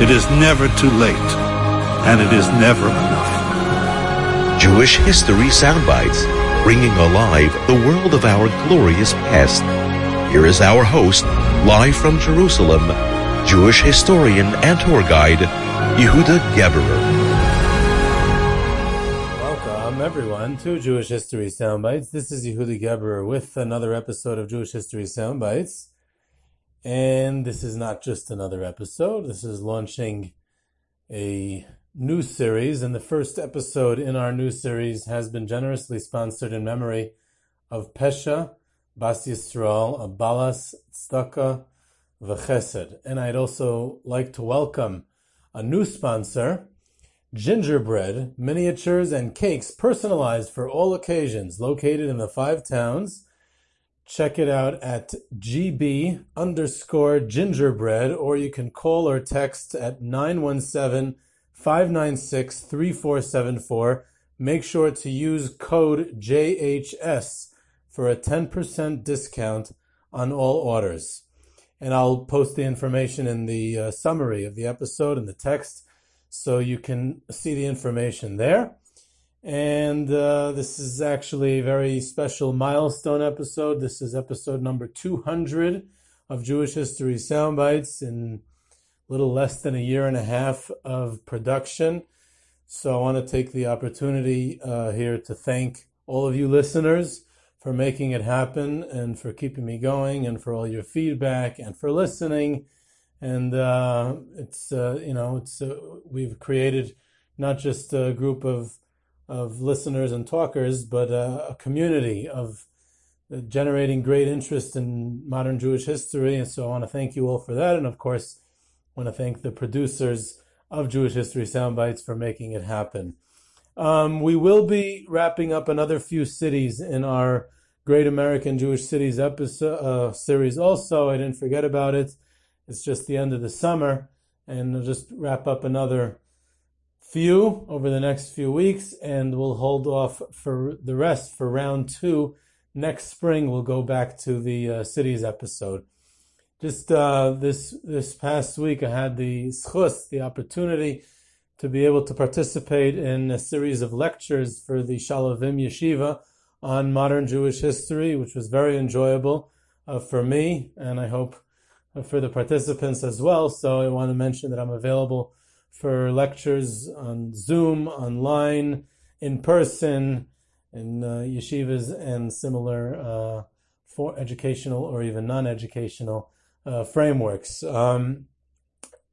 It is never too late. And it is never enough. Jewish History Soundbites, bringing alive the world of our glorious past. Here is our host, live from Jerusalem, Jewish historian and tour guide, Yehuda Geberer. Welcome, everyone, to Jewish History Soundbites. This is Yehuda Geberer with another episode of Jewish History Soundbites. And this is not just another episode, this is launching a new series. And the first episode in our new series has been generously sponsored in memory of Pesha Bas Yisrael, Balas Tzedakah V'Chesed. And I'd also like to welcome a new sponsor, Gingerbread, miniatures and cakes personalized for all occasions, located in the five towns. Check it out at GB underscore gingerbread, or you can call or text at 917 596 3474. Make sure to use code JHS for a 10% discount on all orders. And I'll post the information in the uh, summary of the episode in the text so you can see the information there. And uh, this is actually a very special milestone episode. This is episode number 200 of Jewish History Soundbites in a little less than a year and a half of production. So I want to take the opportunity uh, here to thank all of you listeners for making it happen and for keeping me going and for all your feedback and for listening. And uh, it's, uh, you know, it's, uh, we've created not just a group of, of listeners and talkers, but a community of uh, generating great interest in modern Jewish history. And so I want to thank you all for that. And of course, I want to thank the producers of Jewish History Soundbites for making it happen. Um, we will be wrapping up another few cities in our Great American Jewish Cities episode uh, series. Also, I didn't forget about it. It's just the end of the summer, and I'll just wrap up another few over the next few weeks, and we'll hold off for the rest for round two. Next spring, we'll go back to the uh, cities episode. Just uh, this this past week, I had the schus, the opportunity to be able to participate in a series of lectures for the Shalavim Yeshiva on modern Jewish history, which was very enjoyable uh, for me, and I hope uh, for the participants as well. So I want to mention that I'm available for lectures on Zoom, online, in person, in uh, yeshivas and similar uh, for educational or even non-educational uh, frameworks. Um,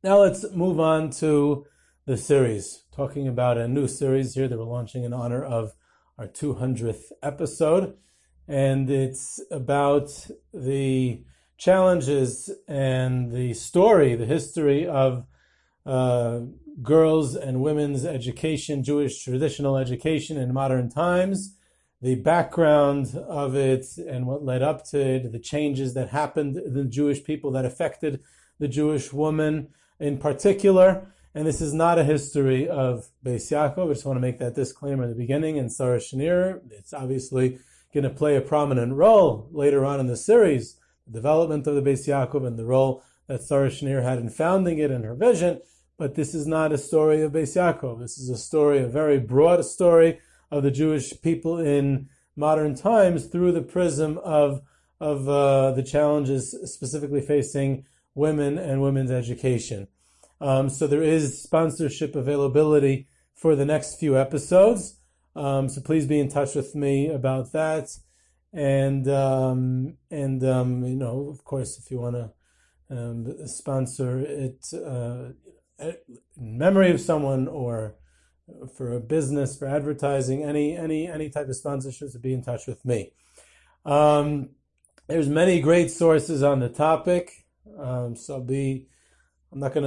now let's move on to the series, talking about a new series here that we're launching in honor of our 200th episode. And it's about the challenges and the story, the history of uh, girls and women's education, Jewish traditional education in modern times, the background of it and what led up to it, the changes that happened, the Jewish people that affected the Jewish woman in particular, and this is not a history of Beis Yaakov. I just want to make that disclaimer at the beginning. And Sarah Schenirer, it's obviously going to play a prominent role later on in the series, the development of the Beis Yaakov and the role that Sarah Schenirer had in founding it and her vision. But this is not a story of Beis Yaakov. This is a story, a very broad story of the Jewish people in modern times through the prism of of uh, the challenges specifically facing women and women's education. Um, so there is sponsorship availability for the next few episodes. Um, so please be in touch with me about that. And um, and um, you know, of course, if you want to um, sponsor it uh, memory of someone or for a business, for advertising, any any any type of sponsorships, to be in touch with me. Um, there's many great sources on the topic, um, so be. I'm not going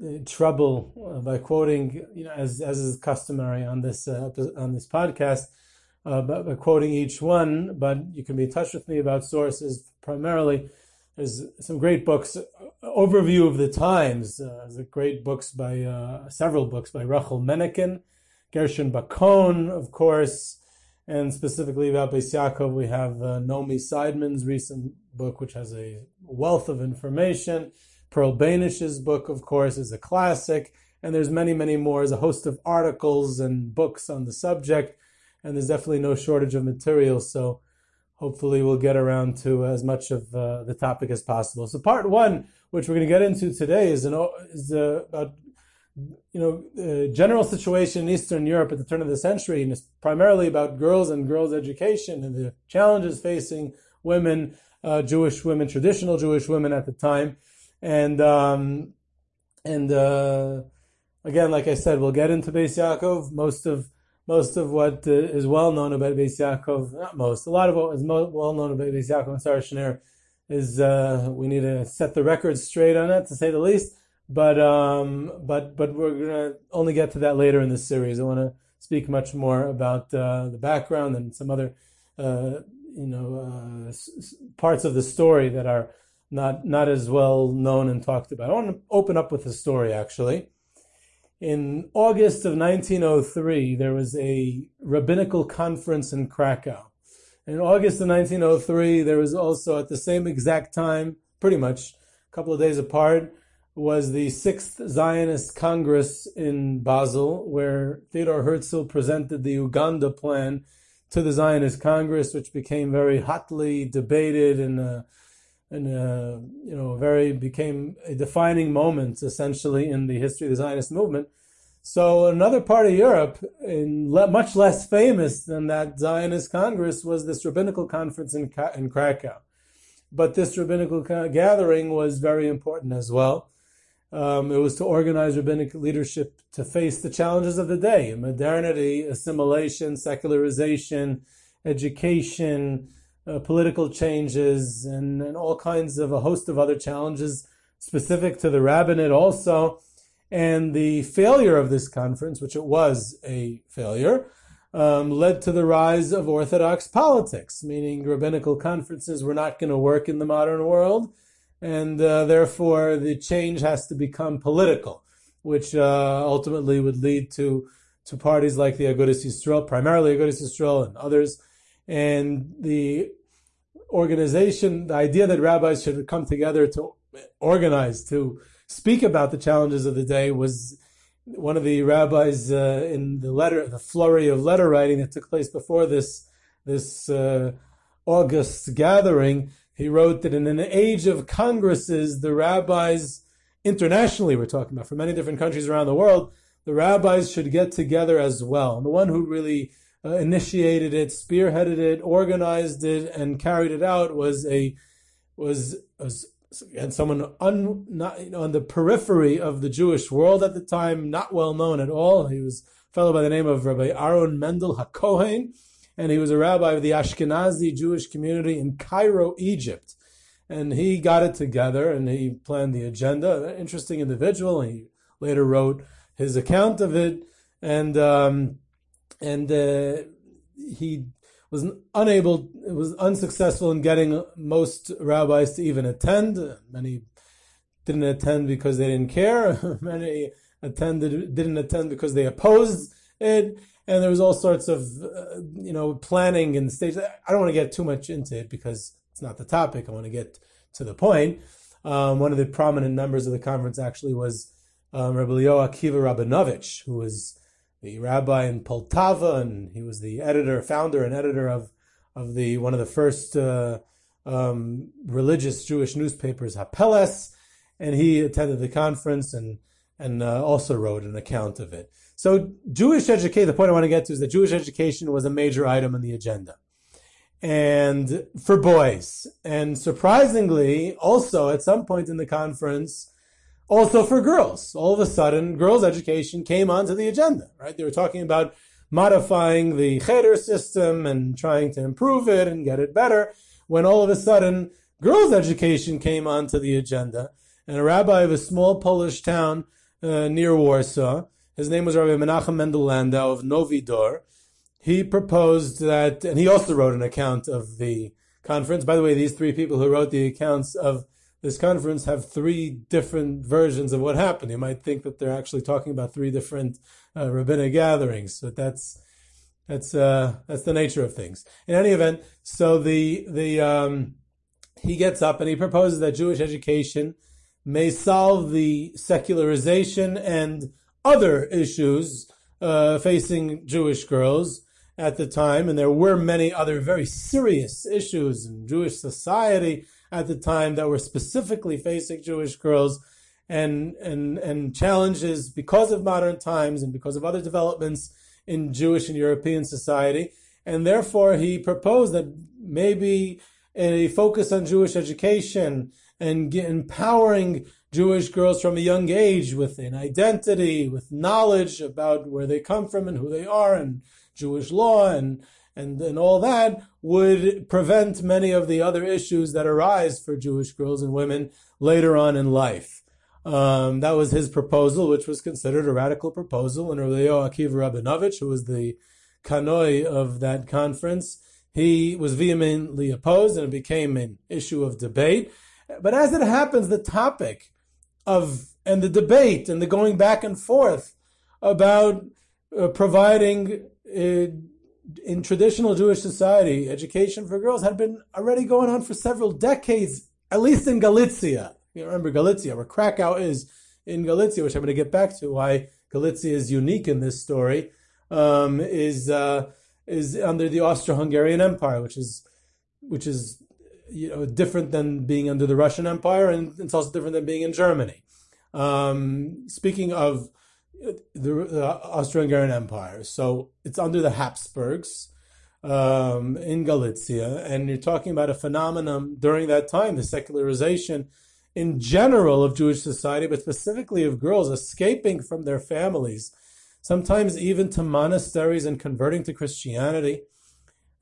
to trouble uh, by quoting, you know, as as is customary on this uh, on this podcast, uh, by quoting each one. But you can be in touch with me about sources primarily. There's some great books, overview of the times. Uh, there's great books by uh, several books by Rachel Manekin, Gershon Bacon, of course, and specifically about Beis Yaakov, we have uh, Naomi Seidman's recent book, which has a wealth of information. Pearl Benisch's book, of course, is a classic, and there's many, many more. There's a host of articles and books on the subject, and there's definitely no shortage of material. So hopefully we'll get around to as much of uh, the topic as possible. So part one, which we're going to get into today, is, an, is uh, about you know, the general situation in Eastern Europe at the turn of the century, and it's primarily about girls and girls' education and the challenges facing women, uh, Jewish women, traditional Jewish women at the time, and um, and uh, again, like I said, we'll get into Beis Yaakov. Most of most of what uh, is well known about Beis Yaakov, not most, a lot of what is well known about Beis Yaakov and Sarah is uh, we need to set the record straight on it, to say the least. But um, but but we're gonna only get to that later in the series. I want to speak much more about uh, the background and some other uh, you know uh, s- parts of the story that are not not as well known and talked about. I want to open up with a story actually. In August of 1903, there was a rabbinical conference in Krakow. In August of 1903, there was also at the same exact time, pretty much a couple of days apart, was the Sixth Zionist Congress in Basel, where Theodor Herzl presented the Uganda plan to the Zionist Congress, which became very hotly debated uh, and uh, you know, very became a defining moment essentially in the history of the Zionist movement. So another part of Europe, in le- much less famous than that Zionist Congress, was this rabbinical conference in, Ka- in Krakow. But this rabbinical gathering was very important as well. Um, it was to organize rabbinic leadership to face the challenges of the day modernity, assimilation, secularization, education, uh, political changes, and, and all kinds of a host of other challenges specific to the rabbinate also. And the failure of this conference, which it was a failure, um, led to the rise of Orthodox politics, meaning rabbinical conferences were not going to work in the modern world and uh, therefore the change has to become political, which uh, ultimately would lead to to parties like the Agudas Yisrael, primarily Agudas Yisrael and others, and the organization, the idea that rabbis should come together to organize to speak about the challenges of the day was one of the rabbis uh, in the letter, the flurry of letter writing that took place before this this uh, August gathering he wrote that in an age of congresses, the rabbis, internationally we're talking about, from many different countries around the world, the rabbis should get together as well. And the one who really uh, initiated it, spearheaded it, organized it, and carried it out was a was was and someone un, not, you know, on the periphery of the Jewish world at the time, not well known at all. He was a fellow by the name of Rabbi Aaron Mendel HaKohen, and he was a rabbi of the Ashkenazi Jewish community in Cairo, Egypt. And he got it together and he planned the agenda. An interesting individual. He later wrote his account of it, and um, and uh, he was unable, was unsuccessful in getting most rabbis to even attend. Many didn't attend because they didn't care. Many attended didn't attend because they opposed it and there was all sorts of uh, you know planning and stage. I don't want to get too much into it because it's not the topic. I want to get to the point. Um, one of the prominent members of the conference actually was um, Rabbi Leo Akiva Rabinovich, who was the rabbi in Poltava, and he was the editor, founder, and editor of of the one of the first uh, um, religious Jewish newspapers, Hapeles. and he attended the conference and and uh, also wrote an account of it. So Jewish education. The point I want to get to is that Jewish education was a major item on the agenda, and for boys, and surprisingly, also at some point in the conference, also for girls. All of a sudden, girls' education came onto the agenda. Right? They were talking about modifying the cheder system and trying to improve it and get it better. When all of a sudden, girls' education came onto the agenda, and a rabbi of a small Polish town uh, near Warsaw, his name was Rabbi Menachem Mendel Landau of Novi Dor, he proposed that, and he also wrote an account of the conference. By the way, these three people who wrote the accounts of this conference have three different versions of what happened. You might think that they're actually talking about three different uh, rabbinic gatherings, but that's that's uh, that's the nature of things. In any event, so the the um, he gets up and he proposes that Jewish education may solve the secularization and other issues uh, facing Jewish girls at the time, and there were many other very serious issues in Jewish society at the time that were specifically facing Jewish girls and and and challenges because of modern times and because of other developments in Jewish and European society. And therefore he proposed that maybe a focus on Jewish education and empowering Jewish girls from a young age with an identity, with knowledge about where they come from and who they are and Jewish law and and, and all that would prevent many of the other issues that arise for Jewish girls and women later on in life. Um, that was his proposal, which was considered a radical proposal. And Rabbi Akiva Rabinovich, who was the kanoi of that conference, he was vehemently opposed and it became an issue of debate. But as it happens, the topic of and the debate and the going back and forth about uh, providing uh, in traditional Jewish society, education for girls had been already going on for several decades, at least in Galicia. You remember Galicia, where Krakow is in Galicia, which I'm going to get back to why Galicia is unique in this story, um, is uh, is under the Austro-Hungarian Empire, which is which is you know different than being under the Russian Empire, and it's also different than being in Germany. Um, speaking of the Austro-Hungarian Empire. So it's under the Habsburgs um, in Galicia, and you're talking about a phenomenon during that time, the secularization in general of Jewish society, but specifically of girls escaping from their families, sometimes even to monasteries and converting to Christianity,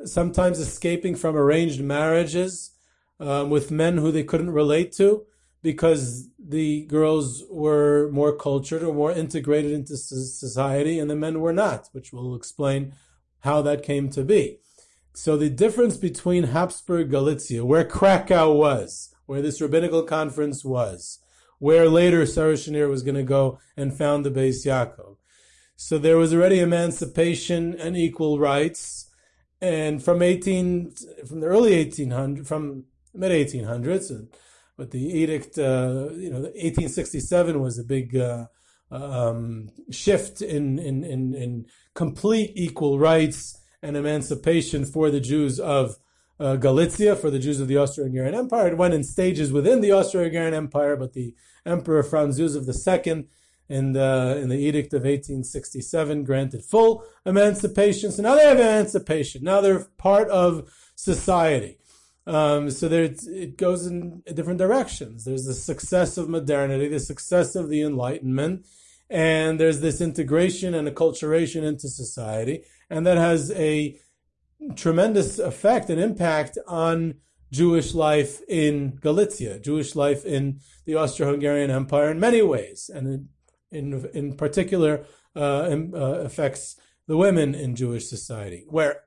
sometimes escaping from arranged marriages um, with men who they couldn't relate to because the girls were more cultured or more integrated into society and the men were not, which will explain how that came to be. So the difference between Habsburg Galicia, where Krakow was, where this rabbinical conference was, where later Sarah Schenirer was going to go and found the Beis Yaakov. So there was already emancipation and equal rights. And from 18, from the early 1800s, from mid 1800s, but the edict, uh, you know, 1867 was a big uh, um, shift in, in, in, in, complete equal rights and emancipation for the Jews of uh, Galicia, for the Jews of the Austro-Hungarian Empire. It went in stages within the Austro-Hungarian Empire, but the Emperor Franz Joseph II in the, in the Edict of 1867 granted full emancipation. So now they have emancipation. Now they're part of society. Um, so it goes in different directions. There's the success of modernity, the success of the Enlightenment, and there's this integration and acculturation into society, and that has a tremendous effect and impact on Jewish life in Galicia, Jewish life in the Austro-Hungarian Empire in many ways, and in in particular uh, uh, affects the women in Jewish society, where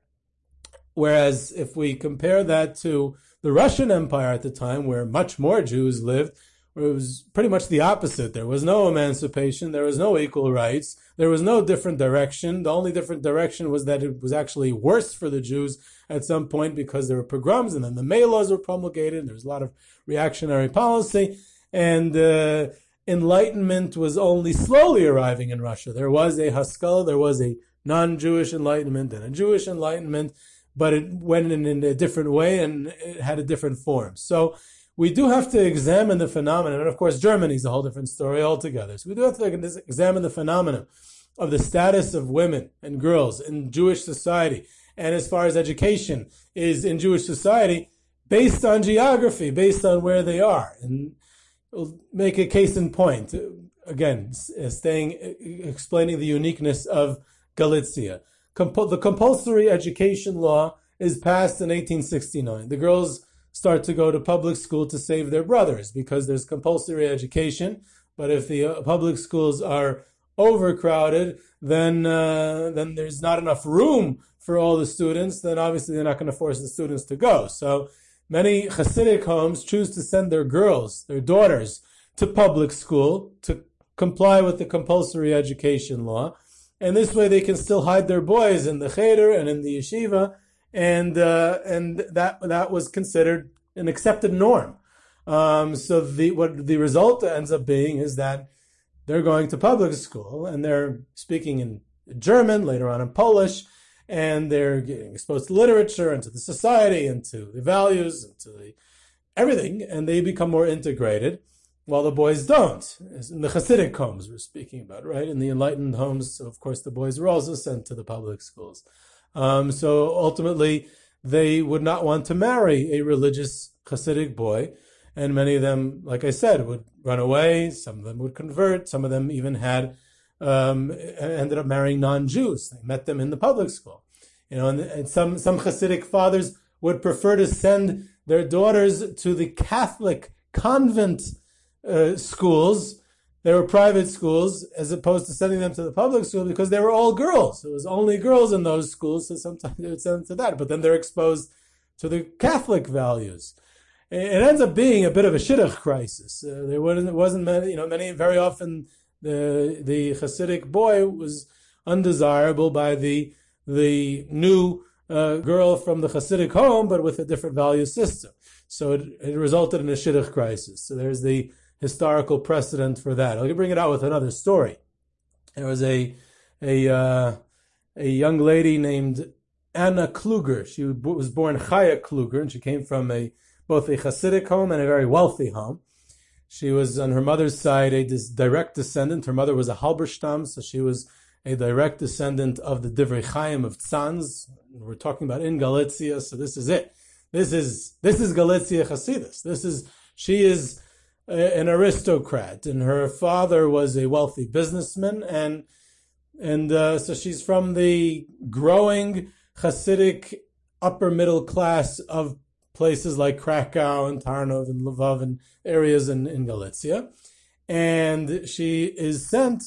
Whereas if we compare that to the Russian Empire at the time, where much more Jews lived, where it was pretty much the opposite. There was no emancipation, there was no equal rights, there was no different direction. The only different direction was that it was actually worse for the Jews at some point because there were pogroms and then the May laws were promulgated. There was a lot of reactionary policy. And uh, enlightenment was only slowly arriving in Russia. There was a Haskalah, there was a non-Jewish enlightenment and a Jewish enlightenment but it went in, in a different way and it had a different form. So we do have to examine the phenomenon. And of course, Germany is a whole different story altogether. So we do have to examine the phenomenon of the status of women and girls in Jewish society and as far as education is in Jewish society based on geography, based on where they are. And we'll make a case in point. Again, staying, explaining the uniqueness of Galicia. The compulsory education law is passed in 1869. The girls start to go to public school to save their brothers because there's compulsory education. But if the uh, public schools are overcrowded, then uh, then there's not enough room for all the students. Then obviously they're not going to force the students to go. So many Hasidic homes choose to send their girls, their daughters, to public school to comply with the compulsory education law, and this way they can still hide their boys in the cheder and in the yeshiva. And uh, and that that was considered an accepted norm. Um, so the what the result ends up being is that they're going to public school and they're speaking in German, later on in Polish, and they're getting exposed to literature and to the society and to the values and to the everything, and they become more integrated, while the boys don't. In the Hasidic homes we're speaking about, right? In the enlightened homes, of course, the boys were also sent to the public schools. Um, so ultimately, they would not want to marry a religious Hasidic boy. And many of them, like I said, would run away. Some of them would convert. Some of them even had um, ended up marrying non-Jews. They met them in the public school. You know, and, and some some Hasidic fathers would prefer to send their daughters to the Catholic convent uh, schools they were private schools as opposed to sending them to the public school because they were all girls. It was only girls in those schools, so sometimes they would send them to that. But then they're exposed to the Catholic values. It ends up being a bit of a shidduch crisis. Uh, there wasn't, wasn't many, you know, many, very often the, the Hasidic boy was undesirable by the, the new uh, girl from the Hasidic home, but with a different value system. So it, it resulted in a shidduch crisis. So there's the historical precedent for that. I'll bring it out with another story. There was a a uh, a young lady named Anna Kluger. She was born Chaya Kluger, and she came from a both a Hasidic home and a very wealthy home. She was on her mother's side a direct descendant. Her mother was a Halberstam, so she was a direct descendant of the Divrei Chaim of Tzanz. We're talking about in Galicia, so this is it. This is this is Galicia Hasidus. This is she is an aristocrat, and her father was a wealthy businessman, and and uh, so she's from the growing Hasidic upper middle class of places like Krakow and Tarnov and Lvov and areas in, in Galicia. And she is sent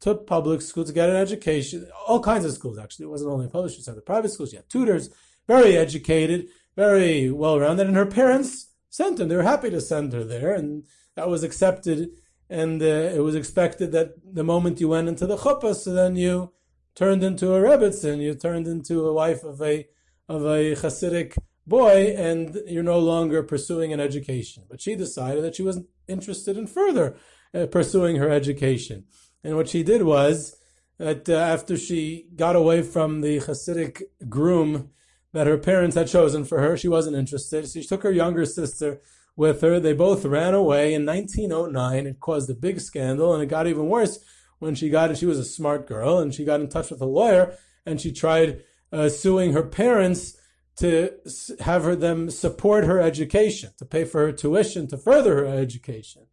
to public school to get an education, all kinds of schools actually. It wasn't only public, she sent to private schools, she had tutors, very educated, very well rounded, and her parents sent her. They were happy to send her there. And that was accepted, and uh, it was expected that the moment you went into the chuppah, so then you turned into a rebbitzin, you turned into a wife of a of a Hasidic boy, and you're no longer pursuing an education. But she decided that she wasn't interested in further uh, pursuing her education, and what she did was that uh, after she got away from the Hasidic groom that her parents had chosen for her, she wasn't interested. So she took her younger sister with her. They both ran away in 1909. It caused a big scandal, and it got even worse when she got. She was a smart girl, and she got in touch with a lawyer, and she tried uh, suing her parents to have her them support her education, to pay for her tuition, to further her education,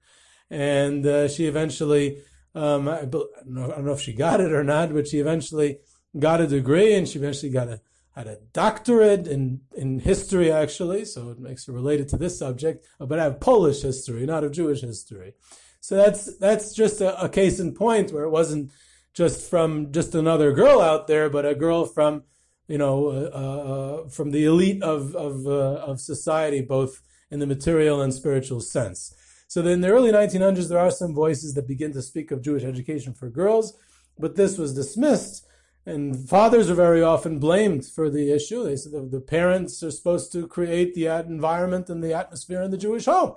and uh, she eventually. Um, I, I don't know if she got it or not, but she eventually got a degree, and she eventually got a had a doctorate in, in history, actually, so it makes it related to this subject, but I have Polish history, not of Jewish history. So that's, that's just a, a case in point where it wasn't just from just another girl out there, but a girl from, you know, uh, uh, from the elite of, of, uh, of society, both in the material and spiritual sense. So in the early 1900s, there are some voices that begin to speak of Jewish education for girls, but this was dismissed and fathers are very often blamed for the issue. They said the, the parents are supposed to create the environment and the atmosphere in the Jewish home.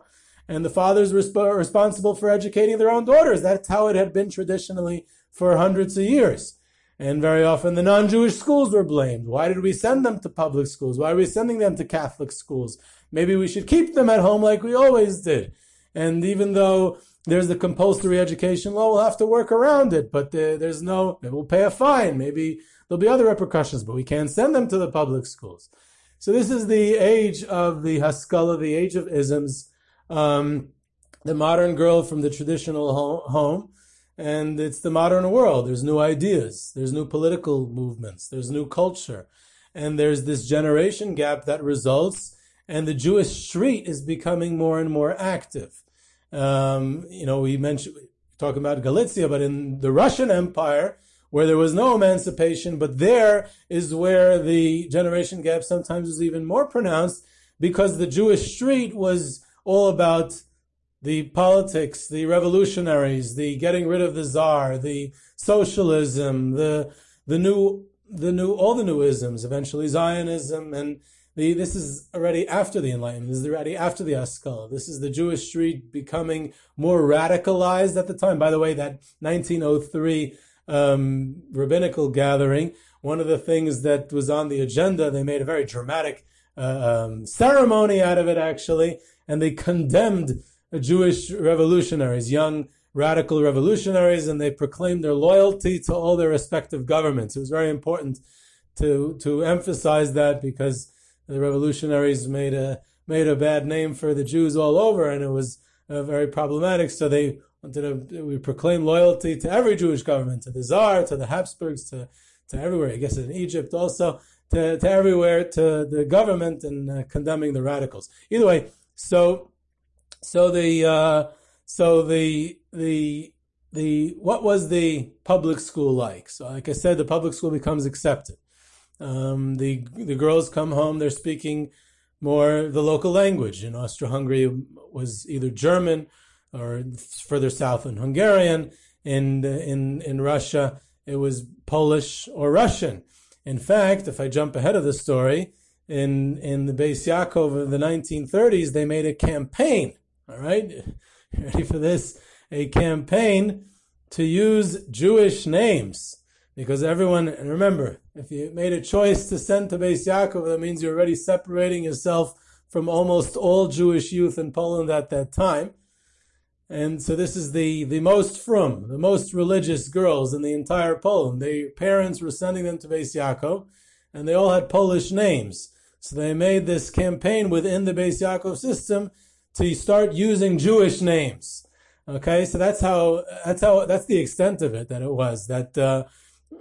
And the fathers were resp- responsible for educating their own daughters. That's how it had been traditionally for hundreds of years. And very often the non-Jewish schools were blamed. Why did we send them to public schools? Why are we sending them to Catholic schools? maybe we should keep them at home like we always did. And even though there's the compulsory education law, we'll have to work around it. But uh, there's no, maybe we'll pay a fine. Maybe there'll be other repercussions, but we can't send them to the public schools. So this is the age of the Haskalah, the age of isms, um, the modern girl from the traditional home, and it's the modern world. There's new ideas, there's new political movements, there's new culture, and there's this generation gap that results, and the Jewish street is becoming more and more active. Um, you know, we mentioned talking about Galicia, but in the Russian Empire, where there was no emancipation, but there is where the generation gap sometimes was even more pronounced because the Jewish street was all about the politics, the revolutionaries, the getting rid of the czar, the socialism, the the new the new all the new isms, eventually Zionism, and the this is already after the Enlightenment. This is already after the Haskalah. This is the Jewish street becoming more radicalized at the time. By the way, that 1903 um, rabbinical gathering, one of the things that was on the agenda, they made a very dramatic uh, um, ceremony out of it, actually, and they condemned Jewish revolutionaries, young radical revolutionaries, and they proclaimed their loyalty to all their respective governments. It was very important to to emphasize that because the revolutionaries made a made a bad name for the Jews all over, and it was uh, very problematic. So they wanted to we proclaim loyalty to every Jewish government, to the Tsar, to the Habsburgs, to to everywhere. I guess in Egypt also to, to everywhere to the government and uh, condemning the radicals. Either way, so so the uh, so the the the what was the public school like? So like I said, the public school becomes accepted. Um, the the girls come home, they're speaking more the local language. In Austro-Hungary was either German or further south in Hungarian. In in in Russia, it was Polish or Russian. In fact, if I jump ahead of the story, in in the Beis Yaakov of the 1930s, they made a campaign. All right, ready for this? A campaign to use Jewish names because everyone. And remember, if you made a choice to send to Beis Yaakov, that means you're already separating yourself from almost all Jewish youth in Poland at that time. And so this is the, the most from, the most religious girls in the entire Poland. Their parents were sending them to Beis Yaakov, and they all had Polish names. So they made this campaign within the Beis Yaakov system to start using Jewish names. Okay, so that's how that's how that's the extent of it that it was that uh,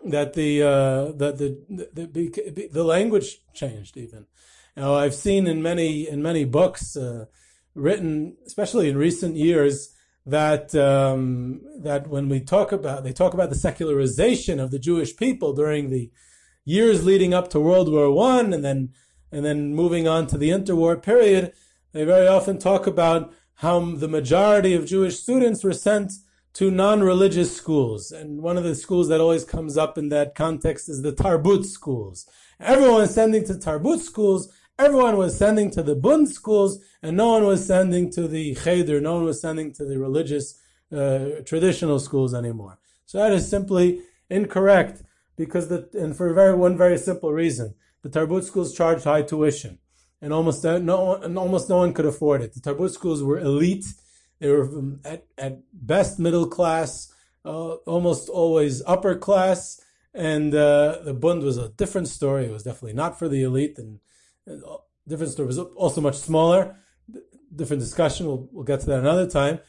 that the, uh, the the the the language changed even. Now I've seen in many in many books uh, written, especially in recent years, that um, that when we talk about they talk about the secularization of the Jewish people during the years leading up to World War One and then and then moving on to the interwar period, they very often talk about how the majority of Jewish students were sent to non-religious schools. And one of the schools that always comes up in that context is the Tarbut schools. Everyone was sending to Tarbut schools everyone was sending to the Bund schools, and no one was sending to the Cheder, no one was sending to the religious uh, traditional schools anymore. So that is simply incorrect because the and for very one very simple reason, the Tarbut schools charged high tuition, and almost no and almost no one could afford it. The Tarbut schools were elite; they were at at best middle class, uh, almost always upper class. And uh, the Bund was a different story. It was definitely not for the elite, and different story was also much smaller. Different discussion. We'll, we'll get to that another time.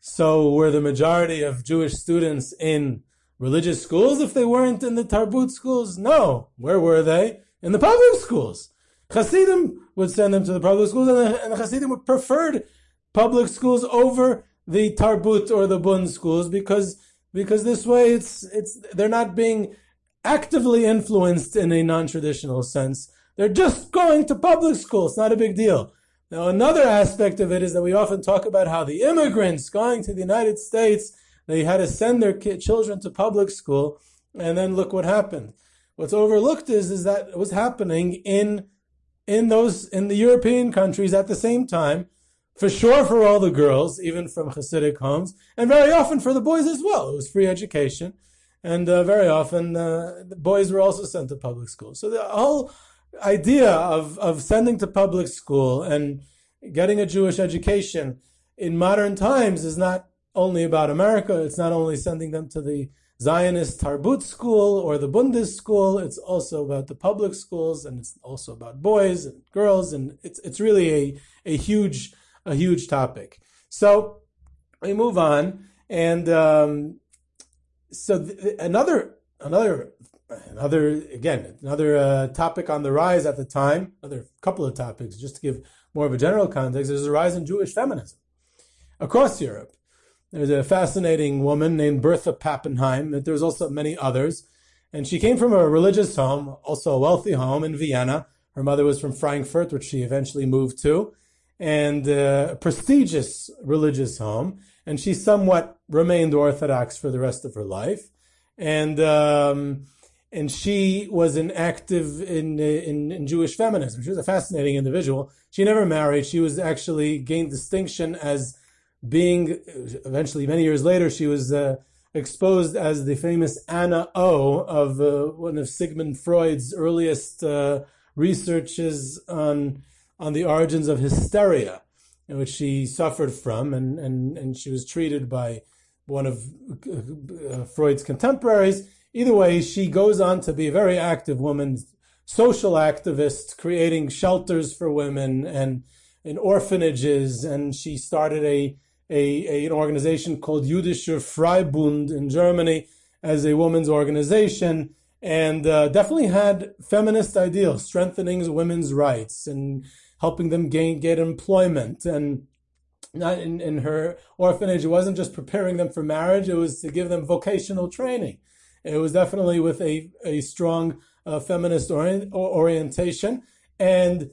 So were the majority of Jewish students in religious schools if they weren't in the Tarbut schools? No. Where were they? In the public schools. Hasidim would send them to the public schools and the, and the Hasidim would preferred public schools over the Tarbut or the Bund schools because because this way it's it's they're not being actively influenced in a non-traditional sense they're just going to public school. It's not a big deal. Now, another aspect of it is that we often talk about how the immigrants going to the United States, they had to send their children to public school, and then look what happened. What's overlooked is, is that it was happening in, in those, in the European countries at the same time, for sure for all the girls, even from Hasidic homes, and very often for the boys as well. It was free education, and uh, very often uh, the boys were also sent to public school. So the whole idea of, of sending to public school and getting a Jewish education in modern times is not only about America. It's not only sending them to the Zionist Tarbut school or the Bundes school. It's also about the public schools and it's also about boys and girls. And it's, it's really a, a huge, a huge topic. So we move on. And, um, so th- another, another, another, again, another uh, topic on the rise at the time, another couple of topics, just to give more of a general context, there's a rise in Jewish feminism across Europe. There's a fascinating woman named Bertha Pappenheim. But there's also many others. And she came from a religious home, also a wealthy home in Vienna. Her mother was from Frankfurt, which she eventually moved to, and uh, a prestigious religious home. And she somewhat remained Orthodox for the rest of her life. And, um, and she was an active in, in, in Jewish feminism. She was a fascinating individual. She never married. She was actually gained distinction as being eventually many years later, she was uh, exposed as the famous Anna O of uh, one of Sigmund Freud's earliest uh, researches on on the origins of hysteria, which she suffered from, and and and she was treated by one of uh, Freud's contemporaries. Either way, she goes on to be a very active woman, social activist, creating shelters for women and in orphanages, and she started a a, a, an organization called Jüdischer Frauenbund in Germany as a women's organization and uh, definitely had feminist ideals, strengthening women's rights and helping them gain get employment. And not in, in her orphanage, it wasn't just preparing them for marriage; it was to give them vocational training. It was definitely with a a strong uh, feminist orient, orientation, and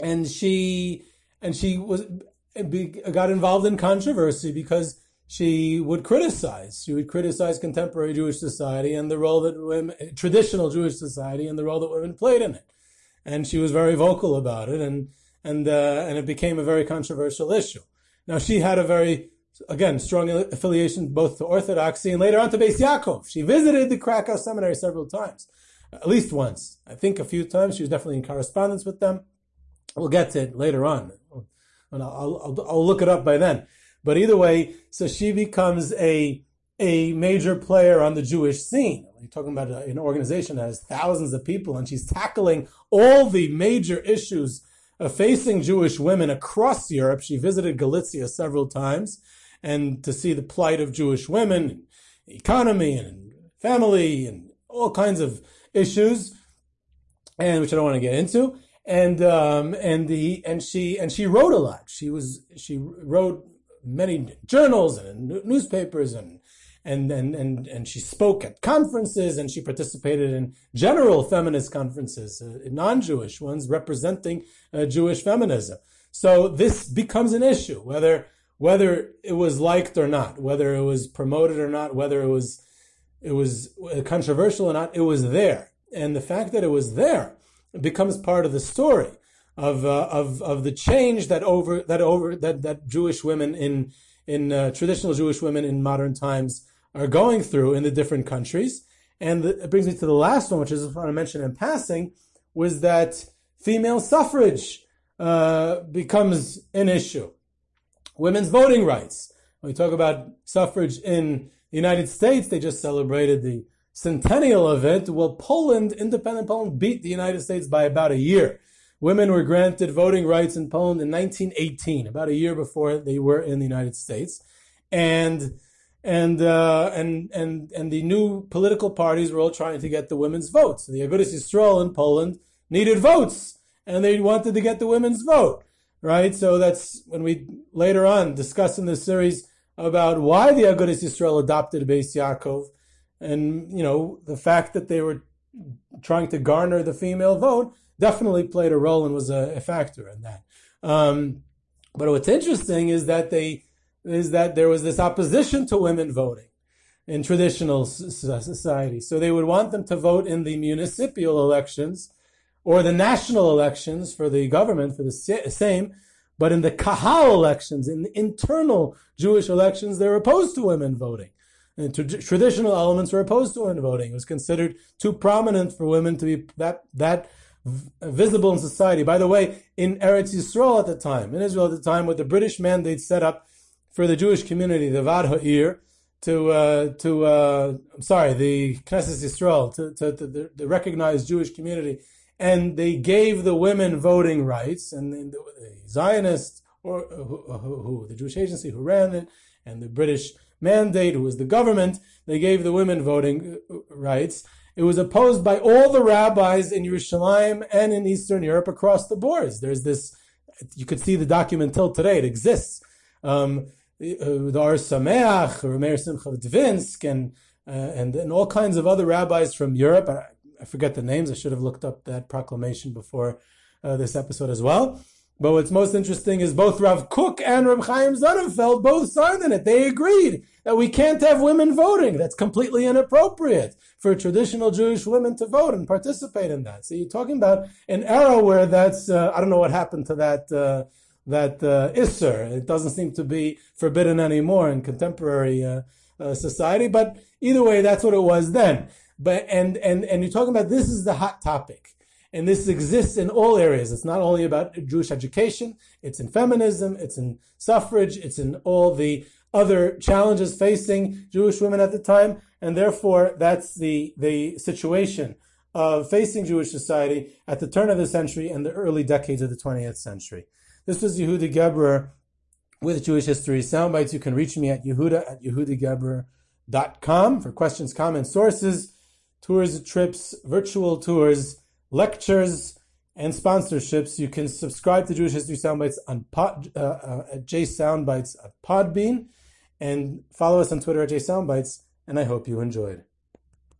and she and she was got involved in controversy because she would criticize. She would criticize contemporary Jewish society and the role that women, traditional Jewish society, and the role that women played in it. And she was very vocal about it, and and uh, and it became a very controversial issue. Now she had a very again strong affiliation both to Orthodoxy and later on to Beis Yaakov. She visited the Krakow seminary several times, at least once. I think a few times. She was definitely in correspondence with them. We'll get to it later on and I'll, I'll, I'll look it up by then. But either way, so she becomes a a major player on the Jewish scene. You're talking about an organization that has thousands of people, and she's tackling all the major issues facing Jewish women across Europe. She visited Galicia several times, and to see the plight of Jewish women, economy and family, and all kinds of issues, and which I don't want to get into and um, and the and she and she wrote a lot. She was she wrote many journals and newspapers and and and and and she spoke at conferences and she participated in general feminist conferences, uh, non-Jewish ones representing uh, Jewish feminism. So this becomes an issue whether whether it was liked or not, whether it was promoted or not, whether it was it was controversial or not. It was there, and the fact that it was there becomes part of the story of uh, of of the change that over that over that that Jewish women in in uh, traditional Jewish women in modern times are going through in the different countries. And it brings me to the last one, which I just want to mention in passing, was that female suffrage uh, becomes an issue. Women's voting rights. When we talk about suffrage in the United States, they just celebrated the centennial of it, well, Poland, independent Poland, beat the United States by about a year. Women were granted voting rights in Poland in 1918, about a year before they were in the United States, and and uh, and and and the new political parties were all trying to get the women's votes. The Agudas Yisrael in Poland needed votes, and they wanted to get the women's vote, right? So that's when we later on discuss in this series about why the Agudas Yisrael adopted Beis Yaakov and, you know, the fact that they were trying to garner the female vote definitely played a role and was a, a factor in that. Um, but what's interesting is that they is that there was this opposition to women voting in traditional society. So they would want them to vote in the municipal elections or the national elections for the government for the same, but in the kahal elections, in the internal Jewish elections, they're opposed to women voting. And traditional elements were opposed to women voting. It was considered too prominent for women to be that that visible in society. By the way, in Eretz Yisrael at the time, in Israel at the time, with the British mandate set up for the Jewish community, the Vad Ha'ir, to uh, to uh, I'm sorry, the Knesset Yisrael, to, to, to the, the, recognized Jewish community, and they gave the women voting rights, and the, the Zionists or who, who, who, the Jewish agency who ran it, and the British mandate, who was the government, they gave the women voting uh, rights. It was opposed by all the rabbis in Yerushalayim and in Eastern Europe across the boards. There's this, you could see the document till today, it exists. Um, the Or Sameach, or Meir Simcha Dvinsk, and, uh, and, and all kinds of other rabbis from Europe. I, I, forget the names. I should have looked up that proclamation before uh, this episode as well. But what's most interesting is both Rav Kook and Rav Chaim Sonnenfeld both signed on it. They agreed that we can't have women voting. That's completely inappropriate for traditional Jewish women to vote and participate in that. So you're talking about an era where that's, uh, I don't know what happened to that, uh, that uh, Isser. It doesn't seem to be forbidden anymore in contemporary uh, uh, society, but either way, that's what it was then. But and and and you're talking about this is the hot topic, and this exists in all areas. It's not only about Jewish education; it's in feminism, it's in suffrage, it's in all the other challenges facing Jewish women at the time, and therefore that's the the situation of facing Jewish society at the turn of the century and the early decades of the 20th century. This was Yehuda Geberer with Jewish History Soundbites. You can reach me at yehuda at yehudageberer.com for questions, comments, sources, tours, trips, virtual tours, lectures, and sponsorships. You can subscribe to Jewish History Soundbites on pod, uh, uh, at J Soundbites at Podbean and follow us on Twitter at J Soundbites. And I hope you enjoyed.